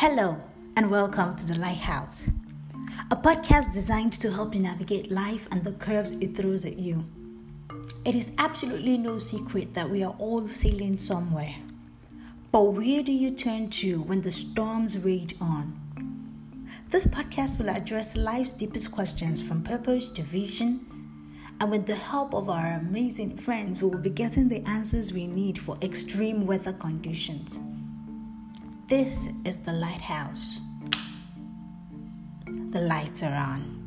Hello, and welcome to The Lighthouse, a podcast designed to help you navigate life and the curves it throws at you. It is absolutely no secret that we are all sailing somewhere. But where do you turn to when the storms rage on? This podcast will address life's deepest questions from purpose to vision. And with the help of our amazing friends, we will be getting the answers we need for extreme weather conditions. This is the lighthouse. The lights are on.